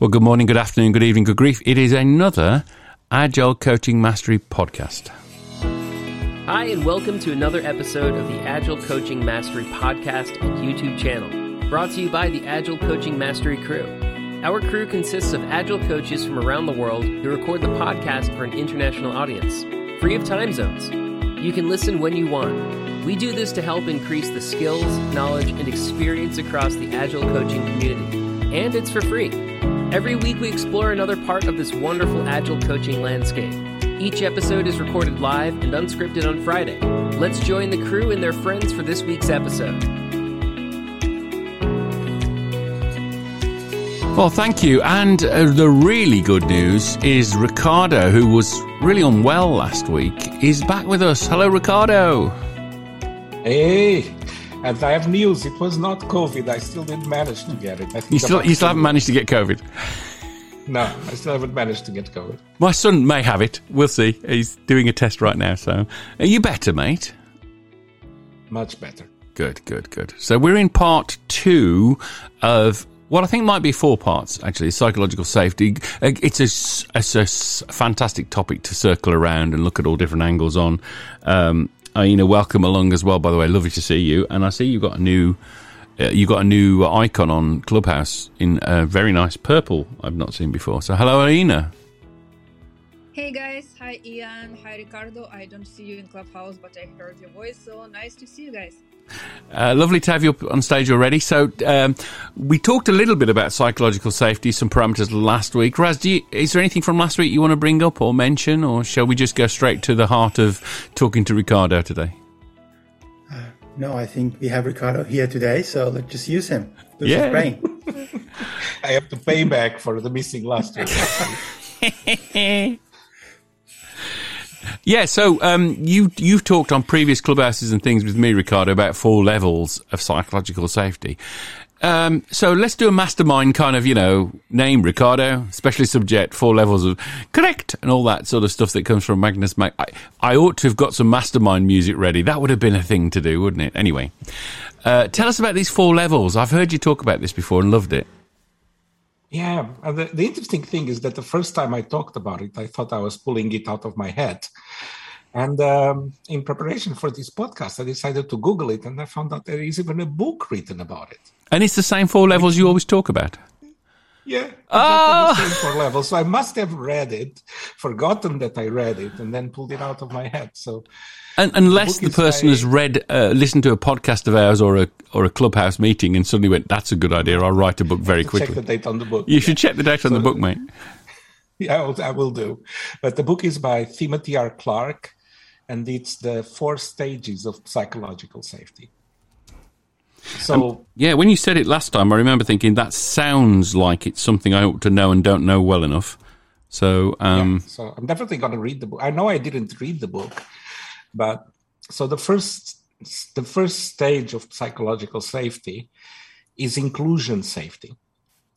Well, good morning, good afternoon, good evening, good grief. It is another Agile Coaching Mastery podcast. Hi, and welcome to another episode of the Agile Coaching Mastery podcast and YouTube channel, brought to you by the Agile Coaching Mastery crew. Our crew consists of Agile coaches from around the world who record the podcast for an international audience, free of time zones. You can listen when you want. We do this to help increase the skills, knowledge, and experience across the Agile coaching community. And it's for free. Every week, we explore another part of this wonderful Agile coaching landscape. Each episode is recorded live and unscripted on Friday. Let's join the crew and their friends for this week's episode. Well, thank you. And uh, the really good news is Ricardo, who was really unwell last week, is back with us. Hello, Ricardo. Hey, and I have news. It was not COVID. I still didn't manage to get it. You still, you still haven't managed to get COVID? No, I still haven't managed to get COVID. My son may have it. We'll see. He's doing a test right now. So, are you better, mate? Much better. Good, good, good. So, we're in part two of what I think might be four parts, actually, psychological safety. Uh, it's a, it's a fantastic topic to circle around and look at all different angles on. Um, Aina, welcome along as well. By the way, lovely to see you. And I see you've got a new, uh, you got a new icon on Clubhouse in a very nice purple. I've not seen before. So hello, Aina. Hey guys, hi Ian, hi Ricardo. I don't see you in Clubhouse, but I heard your voice, so nice to see you guys. Uh, lovely to have you on stage already. So, um, we talked a little bit about psychological safety, some parameters last week. Raz, you, is there anything from last week you want to bring up or mention, or shall we just go straight to the heart of talking to Ricardo today? Uh, no, I think we have Ricardo here today, so let's just use him. Lose yeah. I have to pay back for the missing last week. Yeah, so um, you you've talked on previous clubhouses and things with me, Ricardo, about four levels of psychological safety. Um, so let's do a mastermind kind of, you know, name Ricardo, specially subject, four levels of correct, and all that sort of stuff that comes from Magnus. Mag- I, I ought to have got some mastermind music ready. That would have been a thing to do, wouldn't it? Anyway, uh, tell us about these four levels. I've heard you talk about this before and loved it. Yeah, the, the interesting thing is that the first time I talked about it, I thought I was pulling it out of my head. And um, in preparation for this podcast, I decided to Google it, and I found out there is even a book written about it. And it's the same four levels you always talk about. Yeah, oh! the same four levels. So I must have read it, forgotten that I read it, and then pulled it out of my head. So and, unless the, the person has read, uh, listened to a podcast of ours or a or a clubhouse meeting and suddenly went, "That's a good idea. I'll write a book very quickly." Check the date on the book. You yeah. should check the date so, on the book, mate. Yeah, I will, I will do. But the book is by Timothy R. Clark, and it's the four stages of psychological safety. So um, yeah, when you said it last time, I remember thinking that sounds like it's something I ought to know and don't know well enough. So, um, yeah, so I'm definitely going to read the book. I know I didn't read the book, but so the first the first stage of psychological safety is inclusion safety.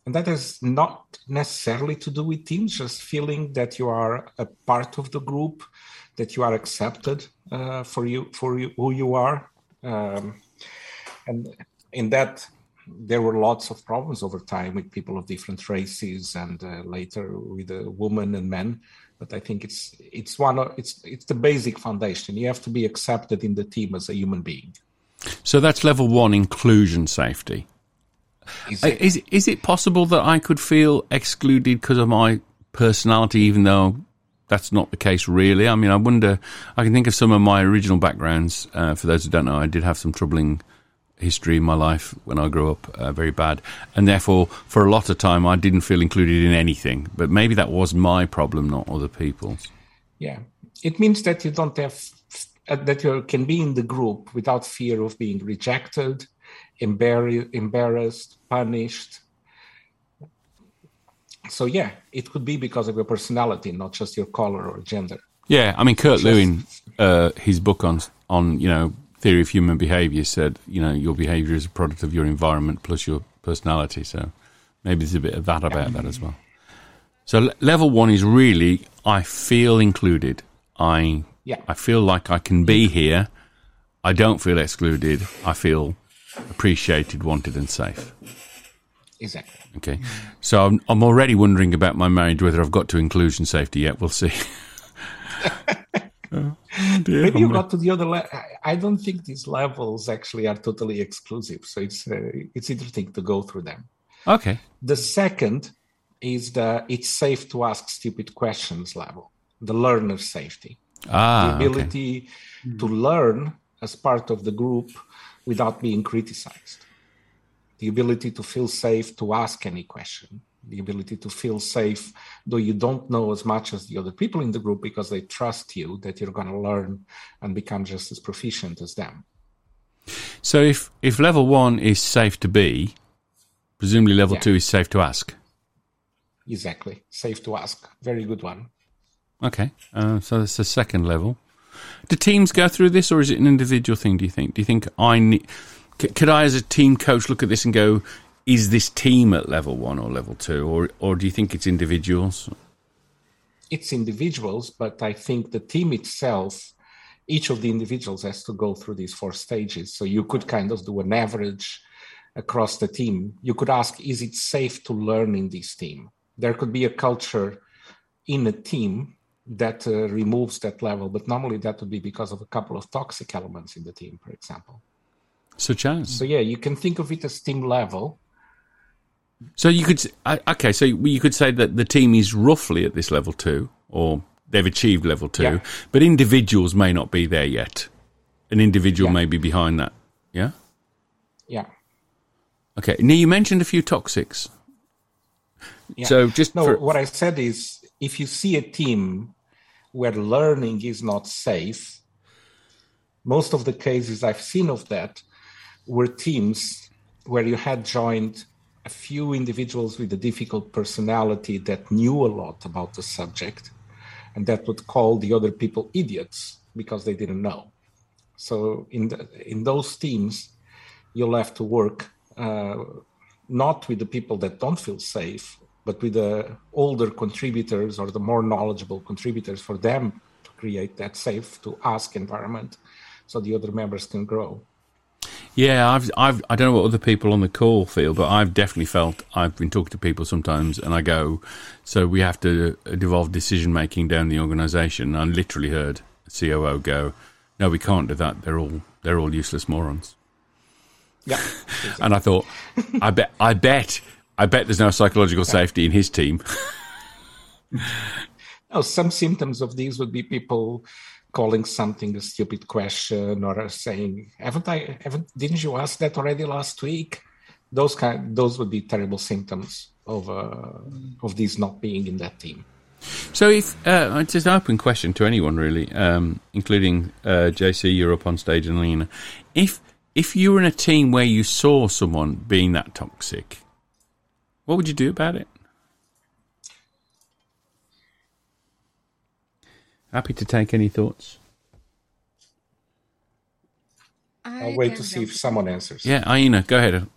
And that has not necessarily to do with teams, just feeling that you are a part of the group, that you are accepted uh, for you for you, who you are. Um, and in that, there were lots of problems over time with people of different races, and uh, later with uh, women and men but I think it's it's one of it's it's the basic foundation. You have to be accepted in the team as a human being. So that's level one, inclusion safety. Is it, is, is it possible that I could feel excluded because of my personality, even though that's not the case really? I mean, I wonder. I can think of some of my original backgrounds. Uh, for those who don't know, I did have some troubling history in my life when I grew up, uh, very bad. And therefore, for a lot of time, I didn't feel included in anything. But maybe that was my problem, not other people's. Yeah. It means that you don't have, uh, that you can be in the group without fear of being rejected, embar- embarrassed, punished. So, yeah, it could be because of your personality, not just your color or gender. Yeah. I mean, Kurt just, Lewin, uh, his book on, on, you know, theory of human behavior said, you know, your behavior is a product of your environment plus your personality. So maybe there's a bit of that about that as well. So level one is really I feel included. I yeah. I feel like I can be here. I don't feel excluded. I feel appreciated, wanted, and safe. Exactly. Okay. So I'm, I'm already wondering about my marriage, whether I've got to inclusion safety yet. We'll see. oh, dear, Maybe you got to the other level. I don't think these levels actually are totally exclusive. So it's uh, it's interesting to go through them. Okay. The second is the it's safe to ask stupid questions level, the learner safety. Ah, the ability okay. to learn as part of the group without being criticized. The ability to feel safe to ask any question. The ability to feel safe, though you don't know as much as the other people in the group because they trust you that you're going to learn and become just as proficient as them. So, if, if level one is safe to be, presumably level yeah. two is safe to ask. Exactly. Safe to ask. Very good one. Okay. Uh, so that's the second level. Do teams go through this, or is it an individual thing? Do you think? Do you think I need? Could I, as a team coach, look at this and go, "Is this team at level one or level two, or or do you think it's individuals? It's individuals, but I think the team itself, each of the individuals has to go through these four stages. So you could kind of do an average across the team. You could ask, "Is it safe to learn in this team?" There could be a culture in a team that uh, removes that level. But normally that would be because of a couple of toxic elements in the team, for example. Such as? So yeah, you can think of it as team level. So you could okay, so you could say that the team is roughly at this level two, or they've achieved level two, yeah. but individuals may not be there yet. An individual yeah. may be behind that. Yeah. Yeah. Okay. Now you mentioned a few toxics. Yeah. So just no, for... what I said is if you see a team where learning is not safe, most of the cases I've seen of that were teams where you had joined a few individuals with a difficult personality that knew a lot about the subject and that would call the other people idiots because they didn't know. So in the, in those teams, you'll have to work uh, not with the people that don't feel safe, but with the older contributors or the more knowledgeable contributors for them to create that safe to ask environment so the other members can grow. Yeah, I've, I've, I don't know what other people on the call feel, but I've definitely felt I've been talking to people sometimes, and I go, so we have to devolve decision making down the organisation. I literally heard COO go, no, we can't do that. They're all they're all useless morons. Yeah, and I thought, I bet, I bet I bet there's no psychological safety in his team. oh, some symptoms of these would be people calling something a stupid question or saying, "Haven't I? Haven't? Didn't you ask that already last week?" Those kind, those would be terrible symptoms of uh, of these not being in that team. So, if uh, it's an open question to anyone really, um, including uh, JC, you're up on stage and Lena. If if you were in a team where you saw someone being that toxic, what would you do about it? Happy to take any thoughts. I'll wait to see if someone answers. Yeah, Aina, go ahead.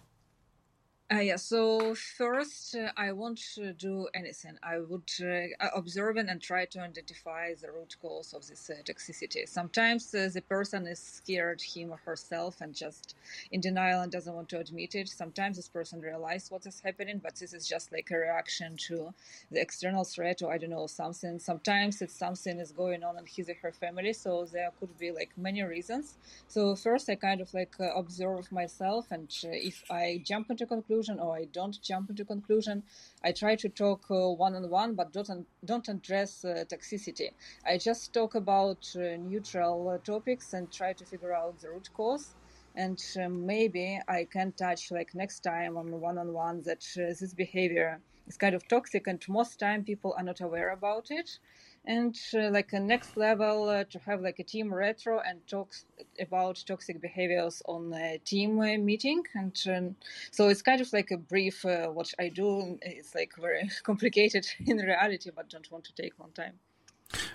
Uh, yeah, so first, uh, I won't uh, do anything. I would uh, observe and try to identify the root cause of this uh, toxicity. Sometimes uh, the person is scared, him or herself, and just in denial and doesn't want to admit it. Sometimes this person realizes what is happening, but this is just like a reaction to the external threat or I don't know, something. Sometimes it's something is going on in his or her family, so there could be like many reasons. So first, I kind of like observe myself, and if I jump into a conclusion, conclusion or I don't jump into conclusion. I try to talk one on one, but don't don't address uh, toxicity. I just talk about uh, neutral uh, topics and try to figure out the root cause. And uh, maybe I can touch like next time on one on one that uh, this behavior is kind of toxic, and most time people are not aware about it and uh, like a next level uh, to have like a team retro and talks about toxic behaviors on a team uh, meeting. And um, so it's kind of like a brief uh, what i do. It's like very complicated in reality but don't want to take long time.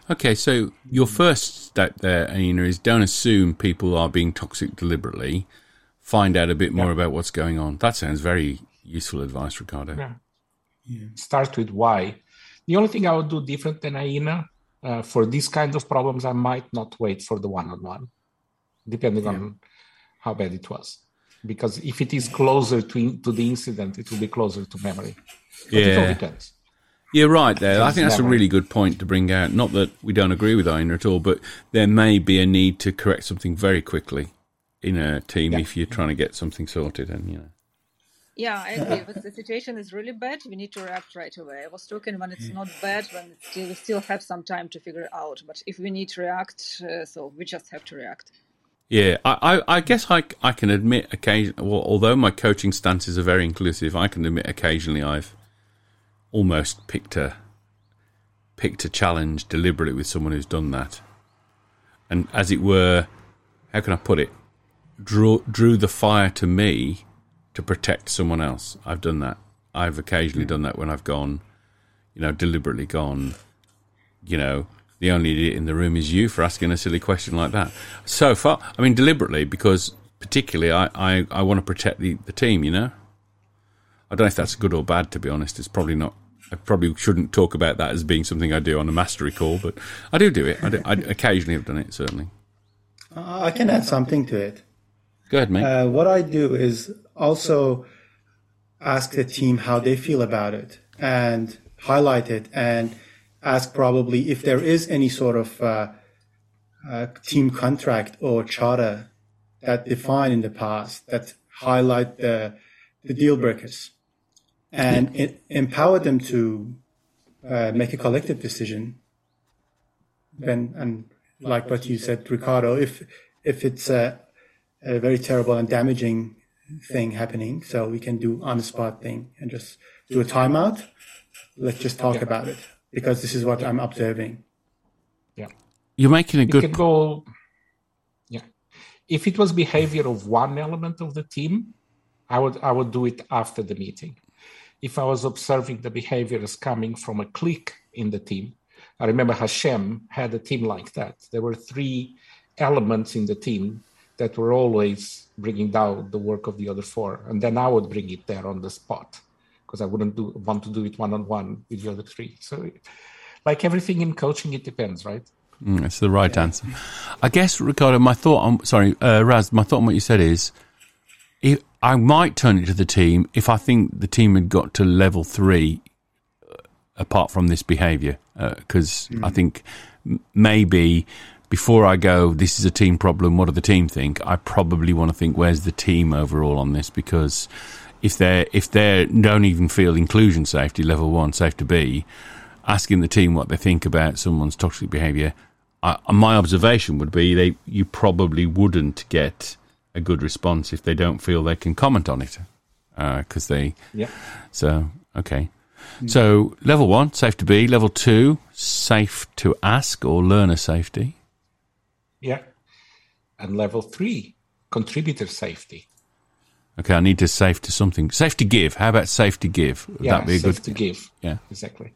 Okay so your first step there Aina, is don't assume people are being toxic deliberately. Find out a bit more yeah. about what's going on. That sounds very useful advice ricardo. Yeah. yeah. start with why the only thing I would do different than Aina uh, for these kinds of problems, I might not wait for the one-on-one, depending yeah. on how bad it was. because if it is closer to to the incident, it will be closer to memory. But Yeah. it all depends. You're right there. I think that's a really good point to bring out. Not that we don't agree with Aina at all, but there may be a need to correct something very quickly in a team Yeah. if you're trying to get something sorted. And you know, Yeah, I agree. If the situation is really bad, we need to react right away. I was talking when it's not bad, when still, we still have some time to figure it out. But if we need to react, uh, so we just have to react. yeah, I, I, I guess I, I can admit occasionally. Well, although my coaching stances are very inclusive, I can admit occasionally I've almost picked a picked a challenge deliberately with someone who's done that, and as it were, how can I put it? Drew drew the fire to me to protect someone else. I've done that. I've occasionally done that when I've gone, you know, deliberately gone, you know, the only idiot in the room is you for asking a silly question like that. So far, I mean, deliberately because particularly I, I, I want to protect the, the team, you know? I don't know if that's good or bad, to be honest. It's probably not. I probably shouldn't talk about that as being something I do on a mastery call, but I do do it. I, do, I occasionally have done it, certainly. Uh, I can add something to it. Go ahead, mate. Uh, what I do is also ask the team how they feel about it and highlight it and ask probably if there is any sort of uh, uh, team contract or charter that define in the past that highlight the, the deal breakers and it, empower them to uh, make a collective decision. When, and like what you said, Ricardo, if if it's a, a very terrible and damaging thing happening, so we can do on the spot thing and just do a timeout. Let's just talk about it because this is what I'm observing. Yeah. You're making a It good can go. Yeah. If it was behavior of one element of the team, I would I would do it after the meeting. If I was observing the behavior as coming from a clique in the team, I remember Hashem had a team like that. There were three elements in the team that were always bringing down the work of the other four, and then I would bring it there on the spot because I wouldn't do want to do it one on one with the other three. So, like everything in coaching, it depends, right? Mm, That's the right answer. I guess, Ricardo, my thought on, sorry, uh, Raz, my thought on what you said is, if, I might turn it to the team if I think the team had got to level three, uh, apart from this behaviour, because I think maybe before I go, this is a team problem. What do the team think? I probably want to think, where's the team overall on this? Because if they if they don't even feel inclusion safety level one, safe to be, asking the team what they think about someone's toxic behaviour, my observation would be they you probably wouldn't get a good response if they don't feel they can comment on it uh, because they Yeah. so okay. So level one, safe to be. Level two, safe to ask or learner safety. Yeah. And level three, contributor safety. Okay, I need to safe to something. Safe to give. How about safe to give? Would yeah, that be a safe good? to give. Yeah. Exactly.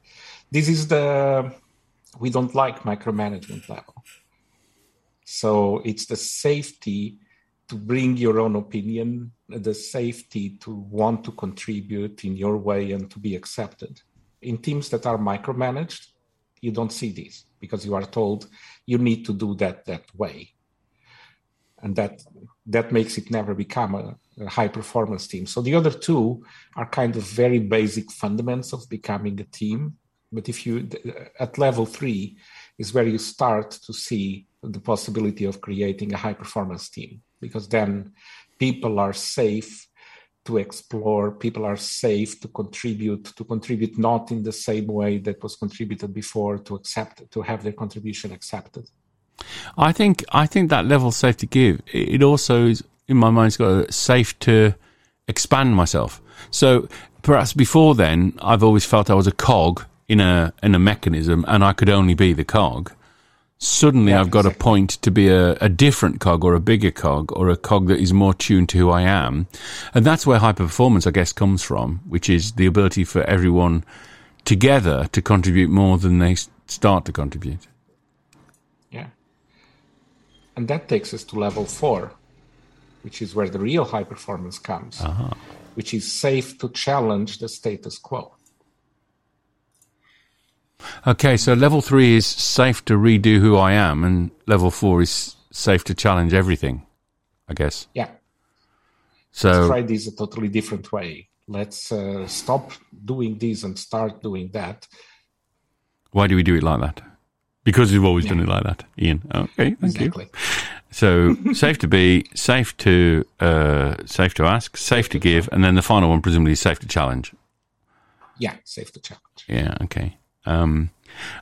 This is the we don't like micromanagement level. So it's the safety to bring your own opinion, the safety to want to contribute in your way and to be accepted. In teams that are micromanaged, you don't see this because you are told you need to do that that way. And that that makes it never become a, a high performance team. So the other two are kind of very basic fundamentals of becoming a team. But if you at level three is where you start to see the possibility of creating a high performance team because then people are safe to explore people are safe to contribute to contribute not in the same way that was contributed before to accept to have their contribution accepted I think I think that level safe to give. It also is in my mind. It's got a safe to expand myself. So perhaps before then, I've always felt I was a cog in a in a mechanism, and I could only be the cog. Suddenly, Yeah, I've got exactly. a point to be a, a different cog or a bigger cog or a cog that is more tuned to who I am, and that's where high performance, I guess, comes from, which is the ability for everyone together to contribute more than they start to contribute. yeah and that takes us to level four which is where the real high performance comes uh-huh. which is safe to challenge the status quo Okay, so level three is safe to redo who I am, and level four is safe to challenge everything, I guess. yeah So let's try this a totally different way. Let's uh, stop doing this and start doing that. Why do we do it like that? Because we've always yeah. done it like that, Ian. Okay, thank exactly. you. So safe to be, safe to uh, safe to ask, safe to give, and then the final one presumably is safe to challenge. Yeah, safe to challenge. Yeah. Okay. Um,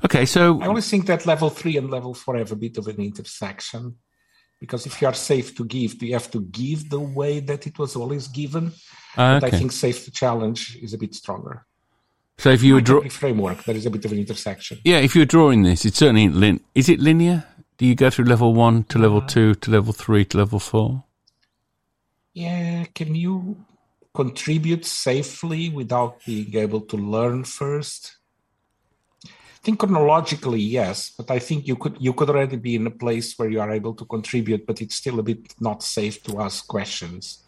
okay. So I always think that level three and level four have a bit of an intersection because if you are safe to give, do you have to give the way that it was always given? Uh, okay. But I think safe to challenge is a bit stronger. So if you were drawing framework, there is a bit of an intersection. Yeah, if you're drawing this, it's certainly lin- is it linear? Do you go through level one to level uh, two to level three to level four? Yeah, can you contribute safely without being able to learn first? Think chronologically, yes, but I think you could you could already be in a place where you are able to contribute, but it's still a bit not safe to ask questions.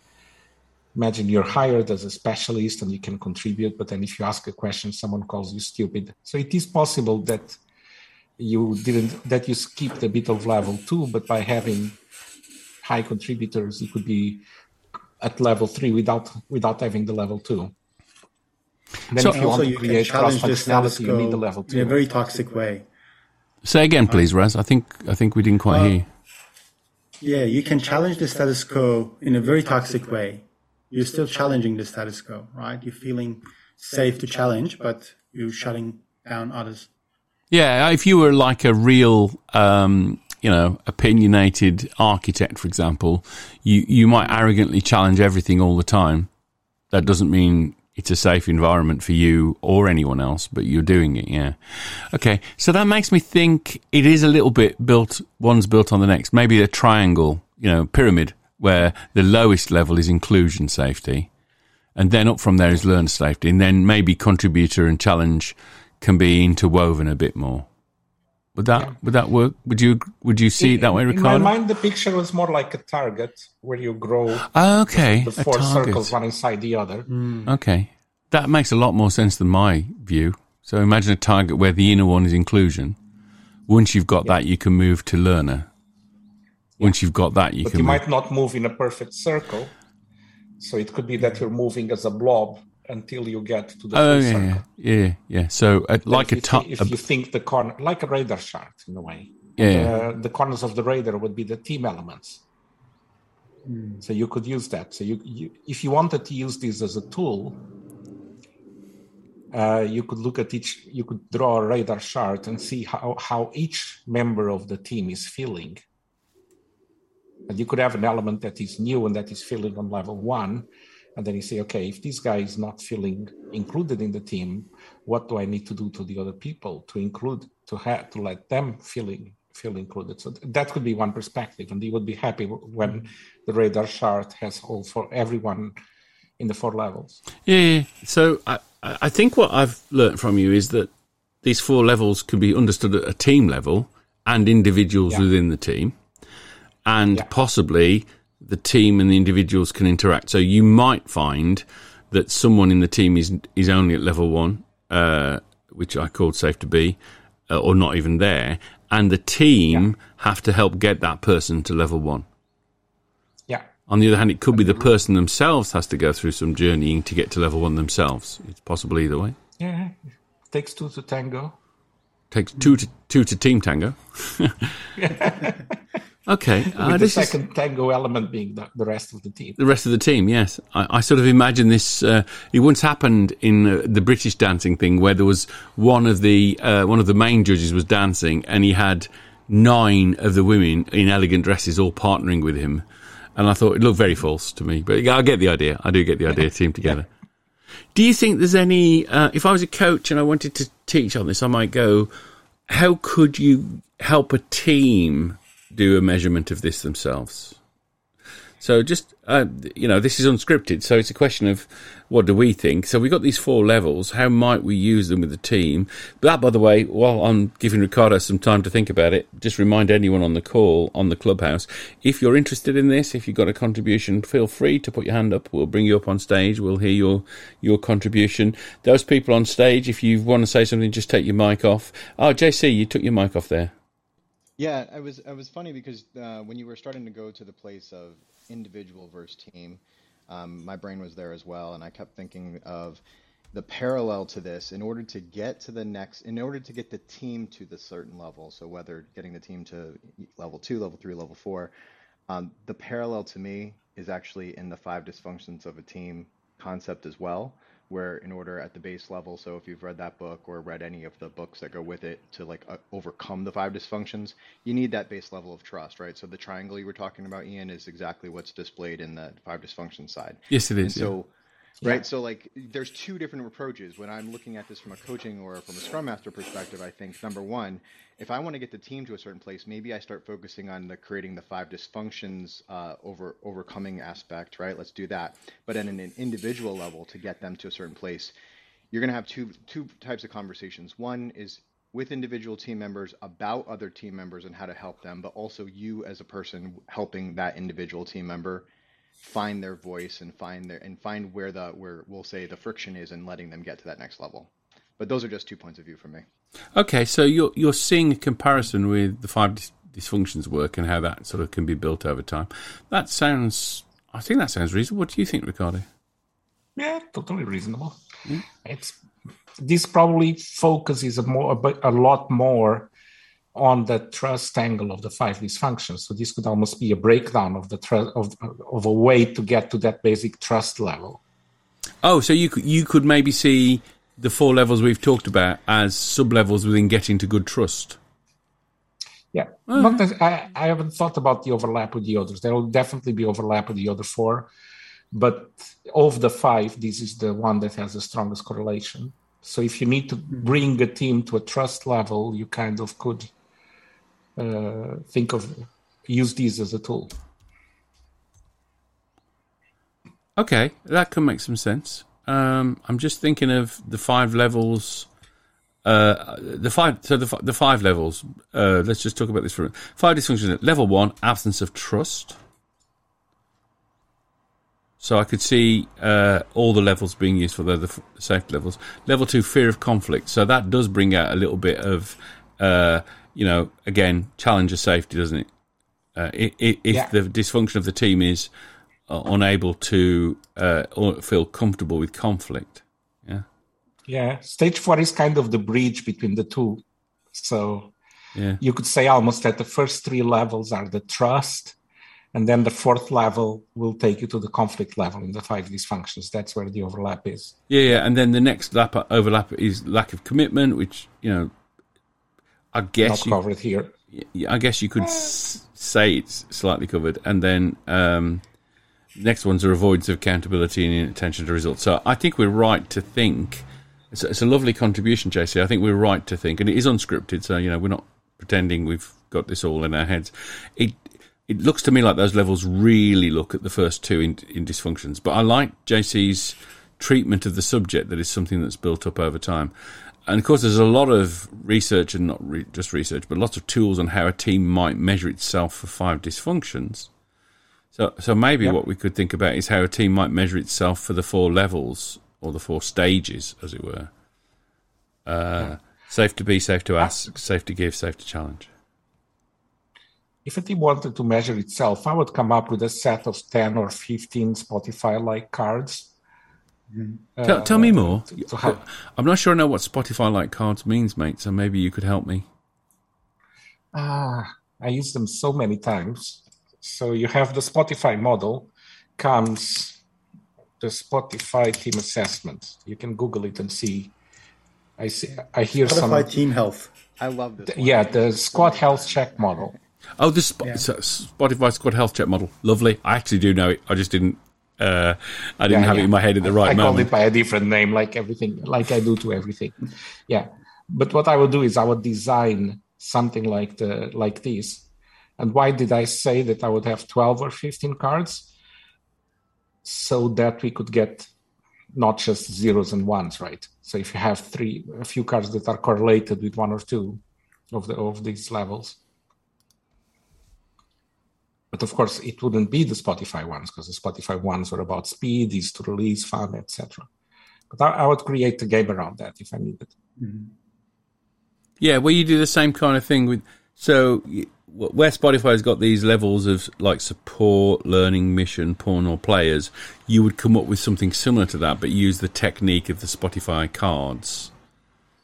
Imagine you're hired as a specialist and you can contribute but then if you ask a question someone calls you stupid. So it is possible that you didn't that you skipped a bit of level two but by having high contributors you could be at level three without without having the level two then so if you want to create cross functionality you need the level two in a very toxic way say again please raz i think i think we didn't quite uh, hear yeah you can challenge the status quo in a very toxic way you're still challenging the status quo, right? You're feeling safe to challenge, but you're shutting down others. Yeah, if you were like a real, um, you know, opinionated architect, for example, you you might arrogantly challenge everything all the time. That doesn't mean it's a safe environment for you or anyone else, but you're doing it, yeah. Okay, so that makes me think it is a little bit built, one's built on the next, maybe a triangle, you know, pyramid where the lowest level is inclusion safety, and then up from there is learn safety, and then maybe contributor and challenge can be interwoven a bit more. Would that yeah. would that work? Would you would you see in, it that way, Ricardo? In my mind, the picture was more like a target where you grow. okay, the, the four circles one inside the other. Mm. Okay, that makes a lot more sense than my view. So imagine a target where the inner one is inclusion. Once you've got yeah. that, you can move to learner. Once you've got that, you but can. you move. might not move in a perfect circle, so it could be that you're moving as a blob until you get to the oh, yeah, circle. yeah, yeah. So uh, like a t- if you think the corner, like a radar chart in a way. Yeah. the corners of the radar would be the team elements. Mm. So you could use that. So you, you, if you wanted to use this as a tool, uh, you could look at each. You could draw a radar chart and see how how each member of the team is feeling and you could have an element that is new and that is feeling on level one. And then you say, okay, if this guy is not feeling included in the team, what do I need to do to the other people to include, to have, to let them feeling feel included? So that could be one perspective, and you would be happy when the radar chart has all for everyone in the four levels. Yeah. yeah. So I, I think what I've learned from you is that these four levels can be understood at a team level and individuals yeah. within the team and yeah. possibly the team and the individuals can interact. So you might find that someone in the team is is only at level one, uh, which I called safe to be, uh, or not even there, and the team yeah. have to help get that person to level one. On the other hand, it could be the person themselves has to go through some journeying to get to level one themselves. It's possible either way. Yeah, takes two to tango. Takes two to two to team tango. Okay. Uh, the second is, tango element being the, the, rest of the team. The rest of the team, yes. I, I sort of imagine this. Uh, it once happened in uh, the British dancing thing, where there was one of the uh, one of the main judges was dancing, and he had nine of the women in elegant dresses all partnering with him, and I thought it looked very false to me. But I get the idea. I do get the idea. Team together. Do you think there's any? Uh, if I was a coach and I wanted to teach on this, I might go. How could you help a team? do a measurement of this themselves. So just uh, you know, this is unscripted, so it's a question of what do we think. So we've got these four levels. How might we use them with the team? That, by the way, while I'm giving Ricardo some time to think about it, just remind anyone on the call on the clubhouse if you're interested in this, if you've got a contribution, feel free to put your hand up. We'll bring you up on stage. We'll hear your your contribution. Those people on stage, if you want to say something, just take your mic off. Oh, JC, you took your mic off there. Yeah, I was I was funny because uh, when you were starting to go to the place of individual versus team, um, my brain was there as well, and I kept thinking of the parallel to this in order to get to the next in order to get the team to the certain level. So whether getting the team to level two level three level four um, the parallel to me is actually in the five dysfunctions of a team concept as well where in order at the base level so if you've read that book or read any of the books that go with it to like uh, overcome the five dysfunctions you need that base level of trust right? So the triangle you were talking about ian is exactly what's displayed in the five dysfunction side. Yes it is and so right? So like, there's two different approaches. When I'm looking at this from a coaching or from a Scrum Master perspective, I think number one, if I want to get the team to a certain place, maybe I start focusing on the creating the five dysfunctions uh, over overcoming aspect, right? Let's do that. But at an individual level, to get them to a certain place, you're going to have two two types of conversations. One is with individual team members about other team members and how to help them, but also you as a person helping that individual team member find their voice and find their and find where the where we'll say the friction is and letting them get to that next level. But those are just two points of view for me. Okay, so you're you're seeing a comparison with the five dysfunctions work and how that sort of can be built over time. That sounds, I think that sounds reasonable. What do you think, Ricardo? Yeah, totally reasonable. Mm. It's this probably focuses a more a, a lot more on the trust angle of the five dysfunctions. So this could almost be a breakdown of the trust of, of a way to get to that basic trust level. Oh, so you could you could maybe see the four levels we've talked about as sub levels within getting to good trust. Yeah, oh. not that, I, I haven't thought about the overlap with the others. There will definitely be overlap with the other four, but of the five, this is the one that has the strongest correlation. So if you need to bring a team to a trust level, you kind of could uh, think of use these as a tool. Okay, that can make some sense. Um, I'm just thinking of the five levels. Uh, the five, so the, the five levels. Uh, let's just talk about this for a minute. five dysfunctions. Level one, absence of trust. So I could see uh, all the levels being used for the, the safety levels. Level two, fear of conflict. So that does bring out a little bit of uh, you know, again, challenger safety, doesn't it? Uh, if, if yeah. the dysfunction of the team is uh, unable to uh, feel comfortable with conflict, yeah. Yeah, stage four is kind of the bridge between the two. So yeah. you could say almost that the first three levels are the trust, and then the fourth level will take you to the conflict level in the five dysfunctions. That's where the overlap is. Yeah, yeah, and then the next lap overlap is lack of commitment, which you know I guess not covered here. I guess you could s- say it's slightly covered, and then um, next ones are avoidance of accountability and inattention to results. So I think we're right to think. It's a, it's a lovely contribution, JC. I think we're right to think, and it is unscripted, so you know we're not pretending we've got this all in our heads. It it looks to me like those levels really look at the first two in, in dysfunctions, but I like JC's treatment of the subject that is something that's built up over time and of course, there's a lot of research, and not re- just research, but lots of tools on how a team might measure itself for five dysfunctions. So, so maybe yep. what we could think about is how a team might measure itself for the four levels or the four stages, as it were. Uh. Safe to be, safe to ask, safe to give, safe to challenge. If a team wanted to measure itself, I would come up with a set of 10 or 15 Spotify like cards Mm-hmm. Tell, tell, me more. I'm not sure I know what Spotify like cards means, mate. So maybe you could help me. Ah, I use them so many times. So you have the Spotify model, comes the Spotify team assessment. You can Google it and see. I see. I hear Spotify some team health. I love this. Yeah, the squad health check model. Oh, the Sp- yeah. Spotify squad health check model. Lovely. I actually do know it. I just didn't uh, I didn't yeah, have yeah. it in my head at the right I, I moment. I called it by a different name, like everything, like I do to everything. Yeah, but what I would do is I would design something like the like this. And why did I say that I would have twelve or fifteen cards? So that we could get not just zeros and ones, right? So if you have three, a few cards that are correlated with one or two of the of these levels, but of course, it wouldn't be the Spotify ones because the Spotify ones were about speed, ease to release, fun, etc. But I, I, would create a game around that if I needed. Mm-hmm. Yeah, well, you do the same kind of thing with. So where Spotify's got these levels of like support, learning, mission, pawn, or players, you would come up with something similar to that, but use the technique of the Spotify cards.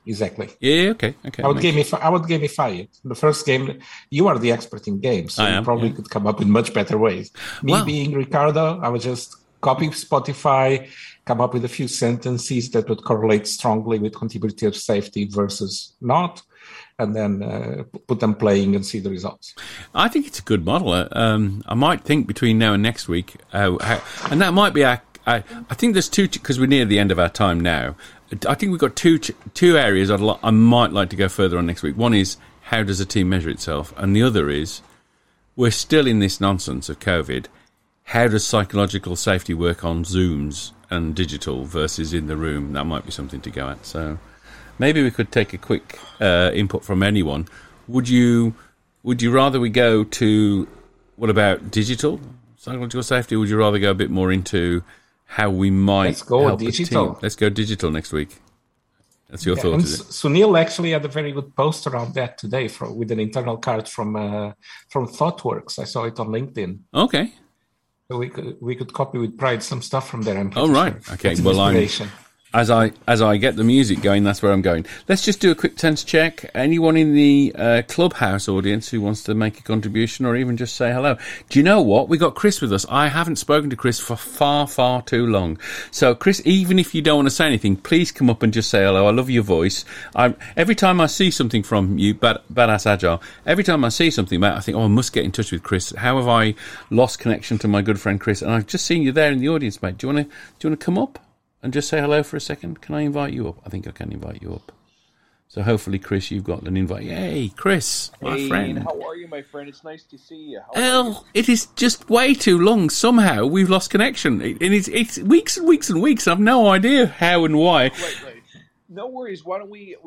Exactly. Yeah. Okay. Okay. I would gamify. I would gamify it. The first game, you are the expert in games, so I you am, probably yeah. could come up with much better ways. Me Wow. being Ricardo, I would just copy Spotify, come up with a few sentences that would correlate strongly with contributor safety versus not, and then uh, put them playing and see the results. I think it's a good model. Uh, Um, I might think between now and next week, uh, how, and that might be our. I, I think there's two because we're near the end of our time now. I think we've got two two areas I'd I might like to go further on next week. One is how does a team measure itself, and the other is we're still in this nonsense of COVID. How does psychological safety work on Zooms and digital versus in the room? That might be something to go at. So maybe we could take a quick uh, input from anyone. Would you would you rather we go to what about digital psychological safety? Would you rather go a bit more into how we might Let's go digital. Let's go digital next week. That's your Yeah, thought? Sunil actually had a very good post around that today from, with an internal card from uh, from ThoughtWorks. I saw it on LinkedIn. Okay. So we could we could copy with pride some stuff from there. I'm Oh, right. sure. Okay, an well, I'm-. As I as I get the music going, that's where I'm going. Let's just do a quick tense check. Anyone in the uh, clubhouse audience who wants to make a contribution or even just say hello? Do you know what? We got Chris with us. I haven't spoken to Chris for far far too long. So, Chris, even if you don't want to say anything, please come up and just say hello. I love your voice. I every time I see something from you, bad, badass agile. Every time I see something it, I think, oh, I must get in touch with Chris. How have I lost connection to my good friend Chris? And I've just seen you there in the audience, mate. Do you want to do you want to come up? And just say hello for a second? Can I invite you up? I think I can invite you up. So hopefully, Chris, you've got an invite. Yay, Chris, my Hey, friend. how are you, my friend? It's nice to see you. How you? Well, it is just way too long. Somehow we've lost connection, and it's it's weeks and weeks and weeks. I've no idea how and why. Right, right. No worries. Why don't we?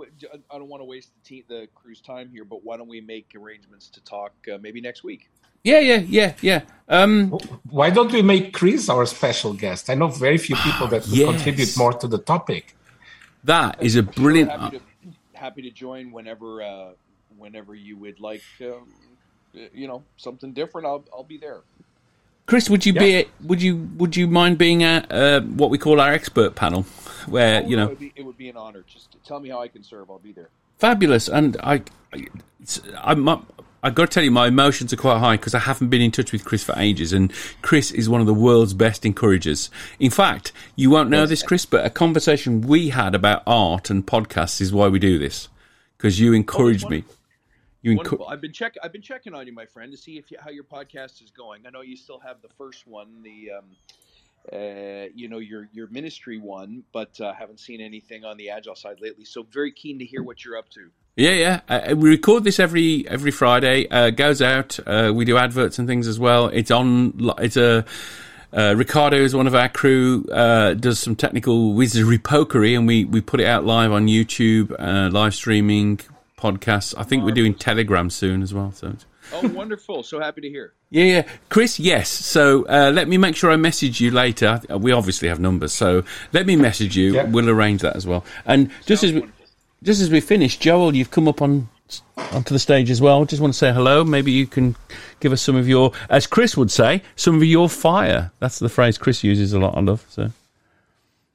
I don't want to waste the, te- the crew's time here, but why don't we make arrangements to talk uh, maybe next week? Yeah, yeah, yeah, yeah. Um, Why don't we make Chris our special guest? I know very few people that would Yes. contribute more to the topic. that is a brilliant. Happy to happy to join whenever uh, whenever you would like. Um, you know, something different. I'll I'll be there. Chris, would you be? Would you? Would you mind being at uh, what we call our expert panel, where Oh, you know it would, be, it would be an honor. Just tell me how I can serve. I'll be there. fabulous and i I- it's, i'm i got to tell you my emotions are quite high because i haven't been in touch with chris for ages and chris is one of the world's best encouragers in fact you won't know this chris but a conversation we had about art and podcasts is why we do this because you encouraged me you Wonderful. I've been check. I've been checking on you, my friend, to see if you, how your podcast is going. I know you still have the first one, the um, uh, you know your your ministry one, but uh, haven't seen anything on the agile side lately. So very keen to hear what you're up to. Yeah, yeah. Uh, we record this every every Friday. Uh, goes out. Uh, we do adverts and things as well. It's on. It's a. Uh, Ricardo is one of our crew. Uh, does some technical wizardry pokery, and we we put it out live on YouTube, uh, live streaming podcasts. I think we're doing Telegram soon as well. So. it's- Oh, wonderful! So happy to hear. Yeah, yeah. Chris, yes. So uh, let me make sure I message you later. We obviously have numbers, so let me message you. Yeah. We'll arrange that as well. And just as we, just as we finish, Joel, you've come up on onto the stage as well. Just want to say hello. Maybe you can give us some of your, as Chris would say, some of your fire. That's the phrase Chris uses a lot. I love. So,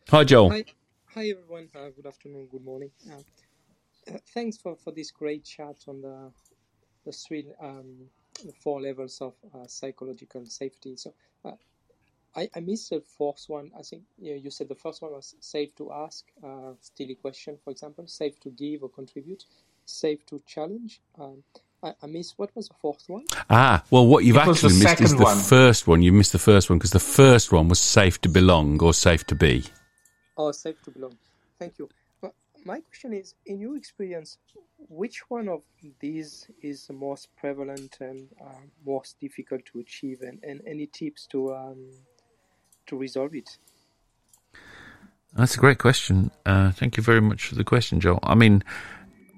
hi, Joel. Hi, hi everyone. Uh, good afternoon. Good morning. Uh, uh, thanks for, for this great chat on the the three um, the four levels of uh, psychological safety. So uh, I I missed the fourth one. I think you, know, you said the first one was safe to ask, uh, steely question, for example, safe to give or contribute, safe to challenge. Um, I, I missed what was the fourth one? Ah, well, what you've It actually missed is the one. first one. You missed the first one because the first one was safe to belong or safe to be. Oh, safe to belong. Thank you. But my question is, in your experience, which one of these is the most prevalent and uh, most difficult to achieve, and, and any tips to um, to resolve it? That's a great question. Uh, thank you very much for the question, Joel. I mean,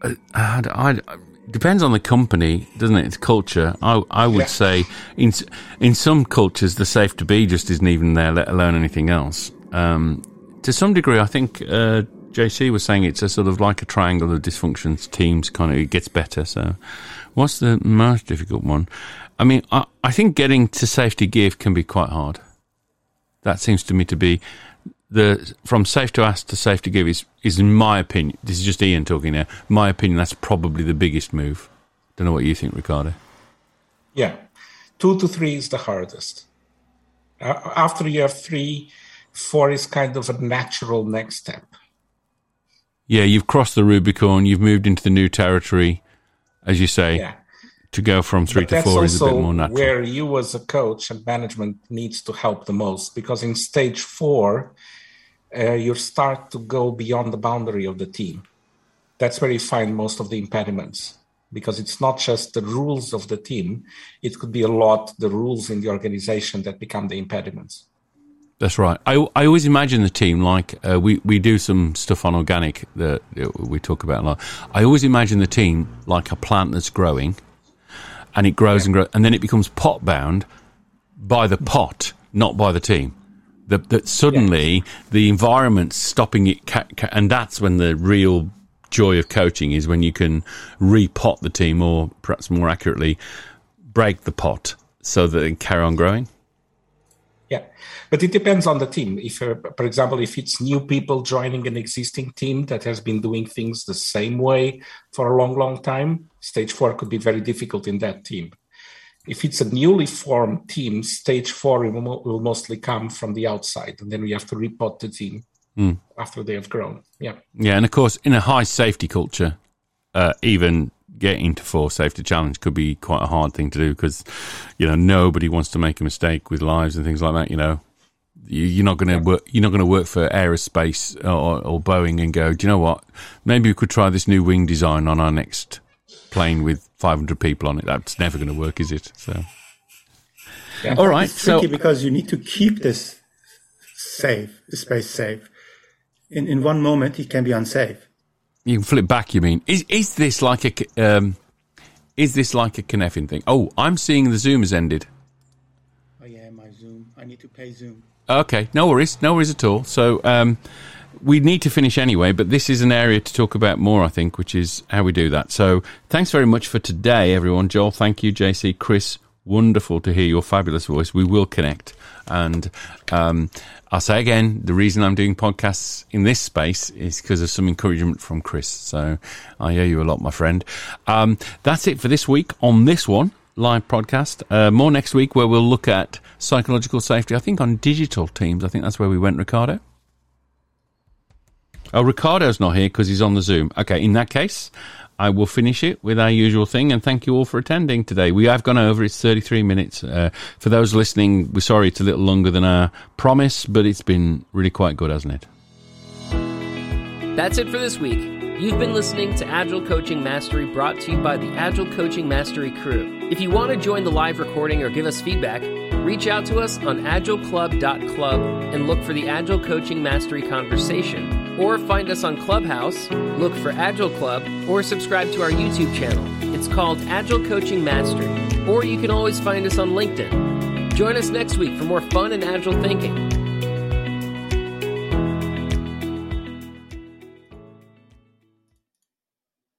uh, I, I, depends on the company, doesn't it? It's culture. I, I would Yeah. say in in some cultures, the safe to be just isn't even there, let alone anything else. Um, to some degree, I think uh, JC was saying it's a sort of like a triangle of dysfunctions. Teams kind of it gets better. So, what's the most difficult one? I mean, I, I think getting to safety give can be quite hard. That seems to me to be the from safe to ask to safe to give is is in my opinion. This is just Ian talking now. My opinion, that's probably the biggest move. Don't know what you think, Ricardo. Yeah, two to three is the hardest. Uh, after you have three, four is kind of a natural next step. Yeah, you've crossed the Rubicon. You've moved into the new territory, as you say. Yeah. To go from three But to four is a bit more natural. Where you, as a coach and management, needs to help the most because in stage four, uh, you start to go beyond the boundary of the team. That's where you find most of the impediments because it's not just the rules of the team; it could be a lot the rules in the organization that become the impediments. That's right. I, I always imagine the team like uh, we we do some stuff on organic that we talk about a lot. I always imagine the team like a plant that's growing, and it grows and grows, and then it becomes pot bound by the pot, not by the team. That that suddenly the environment's stopping it, ca- ca- and that's when the real joy of coaching is when you can repot the team, or perhaps more accurately, break the pot so that they carry on growing. Yeah, but it depends on the team. If, uh, for example, if it's new people joining an existing team that has been doing things the same way for a long, long time, stage four could be very difficult in that team. If it's a newly formed team, stage four will, will mostly come from the outside, and then we have to repot the team after they have grown. Yeah, Yeah, and of course, in a high safety culture, uh, even getting to four safety challenge could be quite a hard thing to do because you know nobody wants to make a mistake with lives and things like that. You know, you, you're not going to work. You're not going to work for aerospace or, or Boeing and go. Do you know what? Maybe we could try this new wing design on our next plane with 500 people on it. That's never going to work, is it? So, Yeah. all right. It's tricky So, because you need to keep this safe, the space safe. In in one moment, it can be unsafe. You can flip back. You mean is is this like a um, is this like a Cynefin thing? Oh, I'm seeing the Zoom has ended. Oh yeah, my Zoom. I need to pay Zoom. Okay, no worries, no worries at all. So um, we need to finish anyway, but this is an area to talk about more, I think, which is how we do that. So thanks very much for today, everyone. Joel, thank you, JC, Chris. Wonderful to hear your fabulous voice. We will connect. And um, I'll say again, the reason I'm doing podcasts in this space is because of some encouragement from Chris. So I owe you a lot, my friend. Um, that's it for this week on this one live podcast. Uh, more next week where we'll look at psychological safety. I think on digital teams. I think that's where we went, Ricardo. Oh, Ricardo's not here because he's on the Zoom. Okay, in that case, I will finish it with our usual thing and thank you all for attending today. We have gone over, it's 33 minutes. Uh, for those listening, we're sorry it's a little longer than our promise, but it's been really quite good, hasn't it? That's it for this week. You've been listening to Agile Coaching Mastery brought to you by the Agile Coaching Mastery crew. If you want to join the live recording or give us feedback, reach out to us on agileclub.club and look for the Agile Coaching Mastery conversation. Or find us on Clubhouse, look for Agile Club, or subscribe to our YouTube channel. It's called Agile Coaching Mastery. Or you can always find us on LinkedIn. Join us next week for more fun and agile thinking.